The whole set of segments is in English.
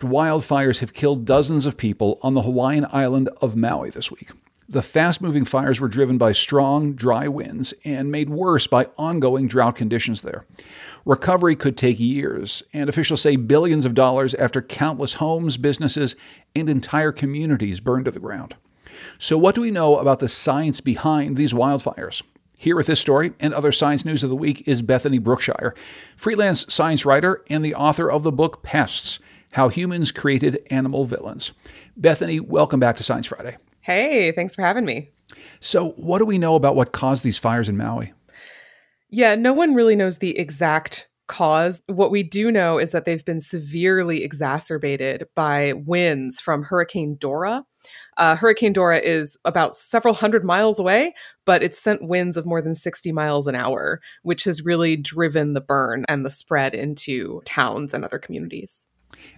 Wildfires have killed dozens of people on the Hawaiian island of Maui this week. The fast moving fires were driven by strong, dry winds and made worse by ongoing drought conditions there. Recovery could take years, and officials say billions of dollars after countless homes, businesses, and entire communities burned to the ground. So, what do we know about the science behind these wildfires? Here with this story and other science news of the week is Bethany Brookshire, freelance science writer and the author of the book Pests How Humans Created Animal Villains. Bethany, welcome back to Science Friday. Hey, thanks for having me. So, what do we know about what caused these fires in Maui? Yeah, no one really knows the exact cause. What we do know is that they've been severely exacerbated by winds from Hurricane Dora. Uh, Hurricane Dora is about several hundred miles away, but it's sent winds of more than 60 miles an hour, which has really driven the burn and the spread into towns and other communities.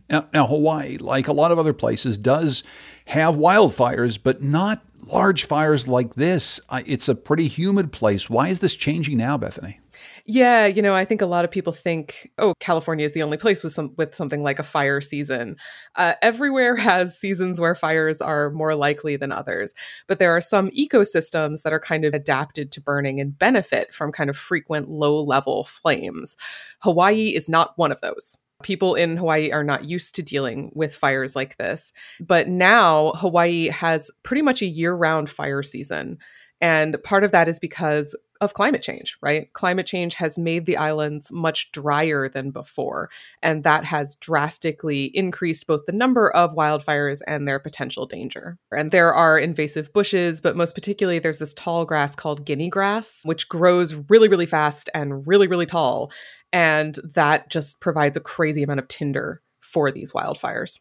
Now, now, Hawaii, like a lot of other places, does have wildfires, but not large fires like this. It's a pretty humid place. Why is this changing now, Bethany? Yeah, you know, I think a lot of people think, oh, California is the only place with some with something like a fire season. Uh, everywhere has seasons where fires are more likely than others, but there are some ecosystems that are kind of adapted to burning and benefit from kind of frequent low level flames. Hawaii is not one of those. People in Hawaii are not used to dealing with fires like this. But now Hawaii has pretty much a year round fire season. And part of that is because of climate change, right? Climate change has made the islands much drier than before, and that has drastically increased both the number of wildfires and their potential danger. And there are invasive bushes, but most particularly, there's this tall grass called guinea grass, which grows really, really fast and really, really tall. And that just provides a crazy amount of tinder for these wildfires.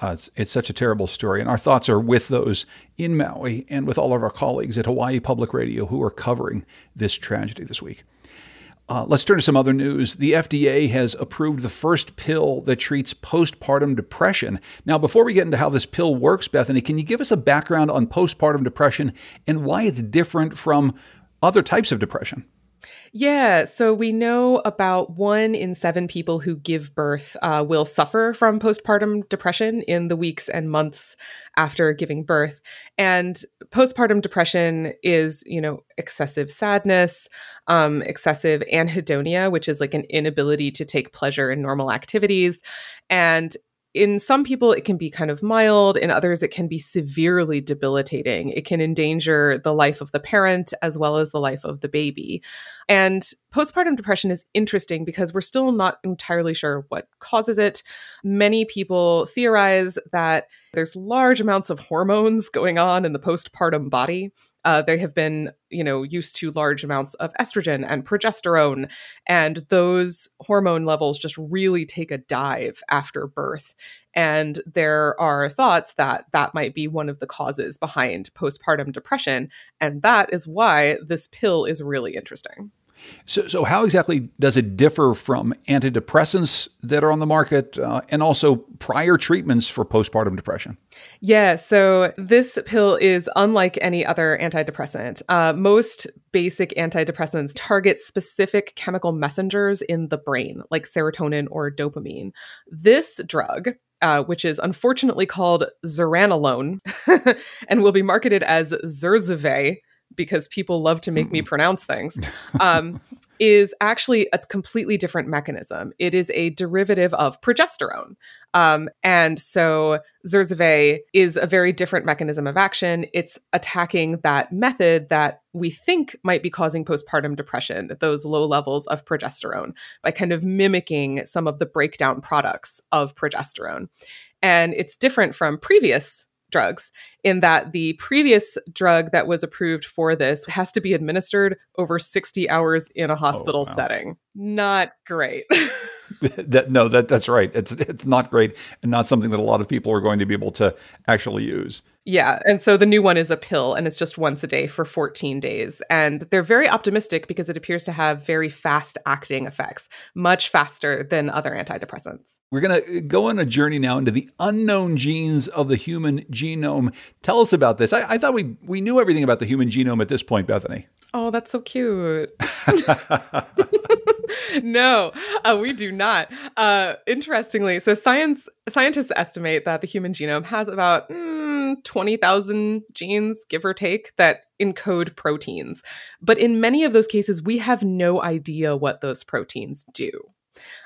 Uh, it's, it's, such a terrible story. And our thoughts are with those in Maui and with all of our colleagues at Hawaii Public Radio who are covering this tragedy this week. Uh, let's turn to some other news. The FDA has approved the first pill that treats postpartum depression. Now, before we get into how this pill works, Bethany, can you give us a background on postpartum depression and why it's different from other types of depression? Yeah, so we know about one in seven people who give birth uh, will suffer from postpartum depression in the weeks and months after giving birth. And postpartum depression is, you know, excessive sadness, um, excessive anhedonia, which is like an inability to take pleasure in normal activities, and in some people, it can be kind of mild. In others, it can be severely debilitating. It can endanger the life of the parent as well as the life of the baby. And postpartum depression is interesting because we're still not entirely sure what causes it. Many people theorize that there's large amounts of hormones going on in the postpartum body uh, they have been, you know, used to large amounts of estrogen and progesterone, and those hormone levels just really take a dive after birth. And there are thoughts that that might be one of the causes behind postpartum depression, and that is why this pill is really interesting. So, so how exactly does it differ from antidepressants that are on the market uh, and also prior treatments for postpartum depression? Yeah, so this pill is unlike any other antidepressant. Uh, most basic antidepressants target specific chemical messengers in the brain, like serotonin or dopamine. This drug, uh, which is unfortunately called zuranolone and will be marketed as Zurzuvae because people love to make me pronounce things, um, is actually a completely different mechanism. It is a derivative of progesterone. Um, and so Zurzuvae is a very different mechanism of action. It's attacking that method that we think might be causing postpartum depression, those low levels of progesterone, by kind of mimicking some of the breakdown products of progesterone. And it's different from previous drugs in that the previous drug that was approved for this has to be administered over 60 hours in a oh, hospital oh, wow. setting. Not great. that, no, that that's right. It's it's not great and not something that a lot of people are going to be able to actually use. Yeah, and so the new one is a pill and it's just once a day for 14 days. And they're very optimistic because it appears to have very fast acting effects, much faster than other antidepressants. We're going to uh, go on a journey now into the unknown genes of the human genome. Tell us about this. I, I thought we we knew everything about the human genome at this point, Bethany. Oh, that's so cute. no, uh, we do not. Uh, interestingly, so science scientists estimate that the human genome has about mm, twenty thousand genes, give or take, that encode proteins. But in many of those cases, we have no idea what those proteins do.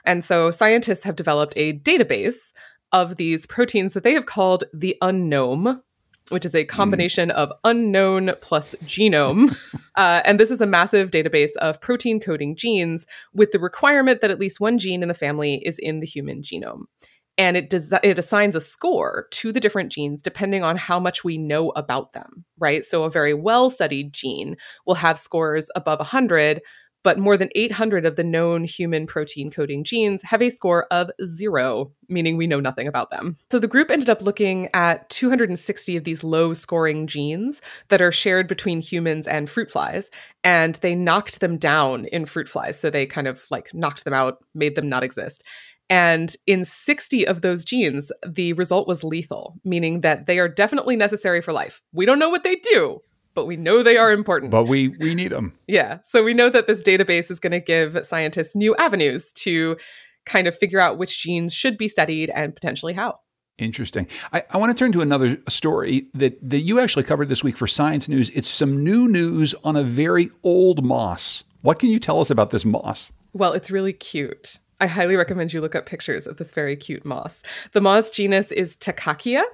And so scientists have developed a database of these proteins that they have called the unknome, which is a combination mm. of unknown plus genome. uh, and this is a massive database of protein coding genes with the requirement that at least one gene in the family is in the human genome. And it, des- it assigns a score to the different genes depending on how much we know about them, right? So a very well studied gene will have scores above 100, but more than 800 of the known human protein coding genes have a score of zero, meaning we know nothing about them. So the group ended up looking at 260 of these low scoring genes that are shared between humans and fruit flies, and they knocked them down in fruit flies. So they kind of like knocked them out, made them not exist. And in 60 of those genes, the result was lethal, meaning that they are definitely necessary for life. We don't know what they do, but we know they are important. But we we need them. yeah. So we know that this database is going to give scientists new avenues to kind of figure out which genes should be studied and potentially how. Interesting. I, I want to turn to another story that, that you actually covered this week for Science News. It's some new news on a very old moss. What can you tell us about this moss? Well, it's really cute. I highly recommend you look up pictures of this very cute moss. The moss genus is Takakia,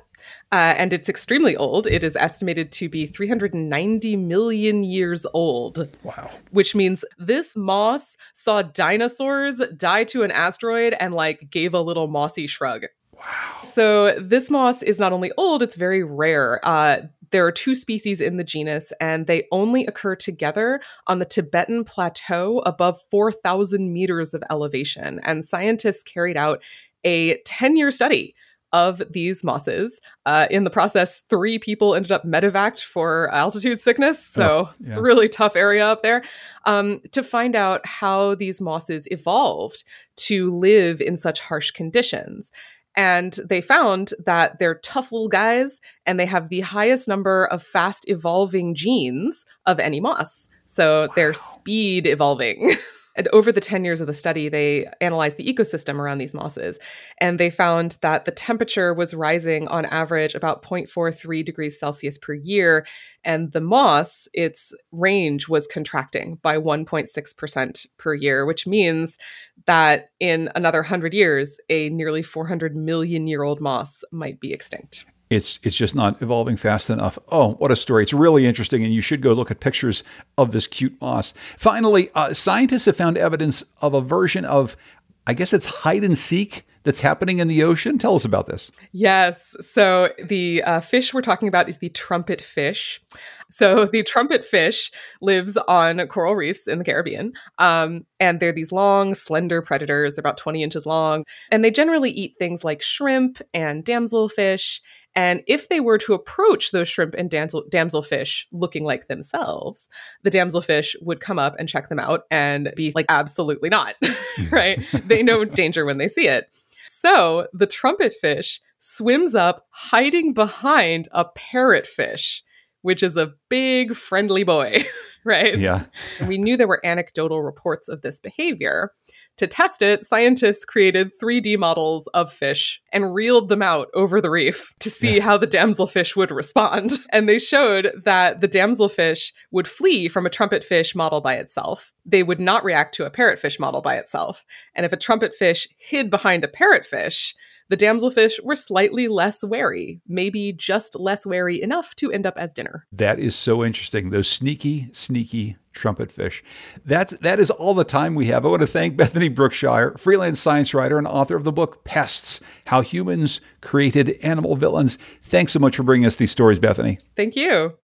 uh, and it's extremely old. It is estimated to be 390 million years old. Wow. Which means this moss saw dinosaurs die to an asteroid and like gave a little mossy shrug. Wow. So this moss is not only old, it's very rare. Uh, there are two species in the genus, and they only occur together on the Tibetan Plateau above 4,000 meters of elevation. And scientists carried out a 10 year study of these mosses. Uh, in the process, three people ended up medevaced for altitude sickness. So oh, yeah. it's a really tough area up there. Um, to find out how these mosses evolved to live in such harsh conditions. And they found that they're tough little guys and they have the highest number of fast evolving genes of any moss. So wow. they're speed evolving. And over the 10 years of the study, they analyzed the ecosystem around these mosses. And they found that the temperature was rising on average about 0.43 degrees Celsius per year. And the moss, its range was contracting by 1.6% per year, which means that in another 100 years, a nearly 400 million year old moss might be extinct it's it's just not evolving fast enough. Oh, what a story! It's really interesting, and you should go look at pictures of this cute moss. Finally, uh, scientists have found evidence of a version of, I guess it's hide and seek that's happening in the ocean. Tell us about this. Yes. So the uh, fish we're talking about is the trumpet fish. So the trumpet fish lives on coral reefs in the Caribbean. Um, and they're these long, slender predators, they're about 20 inches long. And they generally eat things like shrimp and damselfish and if they were to approach those shrimp and damsel, damselfish looking like themselves, the damselfish would come up and check them out and be like, absolutely not, right? they know danger when they see it. So the trumpet fish swims up, hiding behind a parrotfish, which is a big, friendly boy, right? Yeah. And we knew there were anecdotal reports of this behavior. To test it, scientists created 3D models of fish and reeled them out over the reef to see yeah. how the damselfish would respond. And they showed that the damselfish would flee from a trumpetfish model by itself. They would not react to a parrotfish model by itself. And if a trumpetfish hid behind a parrotfish, the damselfish were slightly less wary, maybe just less wary enough to end up as dinner. That is so interesting. Those sneaky, sneaky trumpet fish. That's, that is all the time we have. I want to thank Bethany Brookshire, freelance science writer and author of the book Pests How Humans Created Animal Villains. Thanks so much for bringing us these stories, Bethany. Thank you.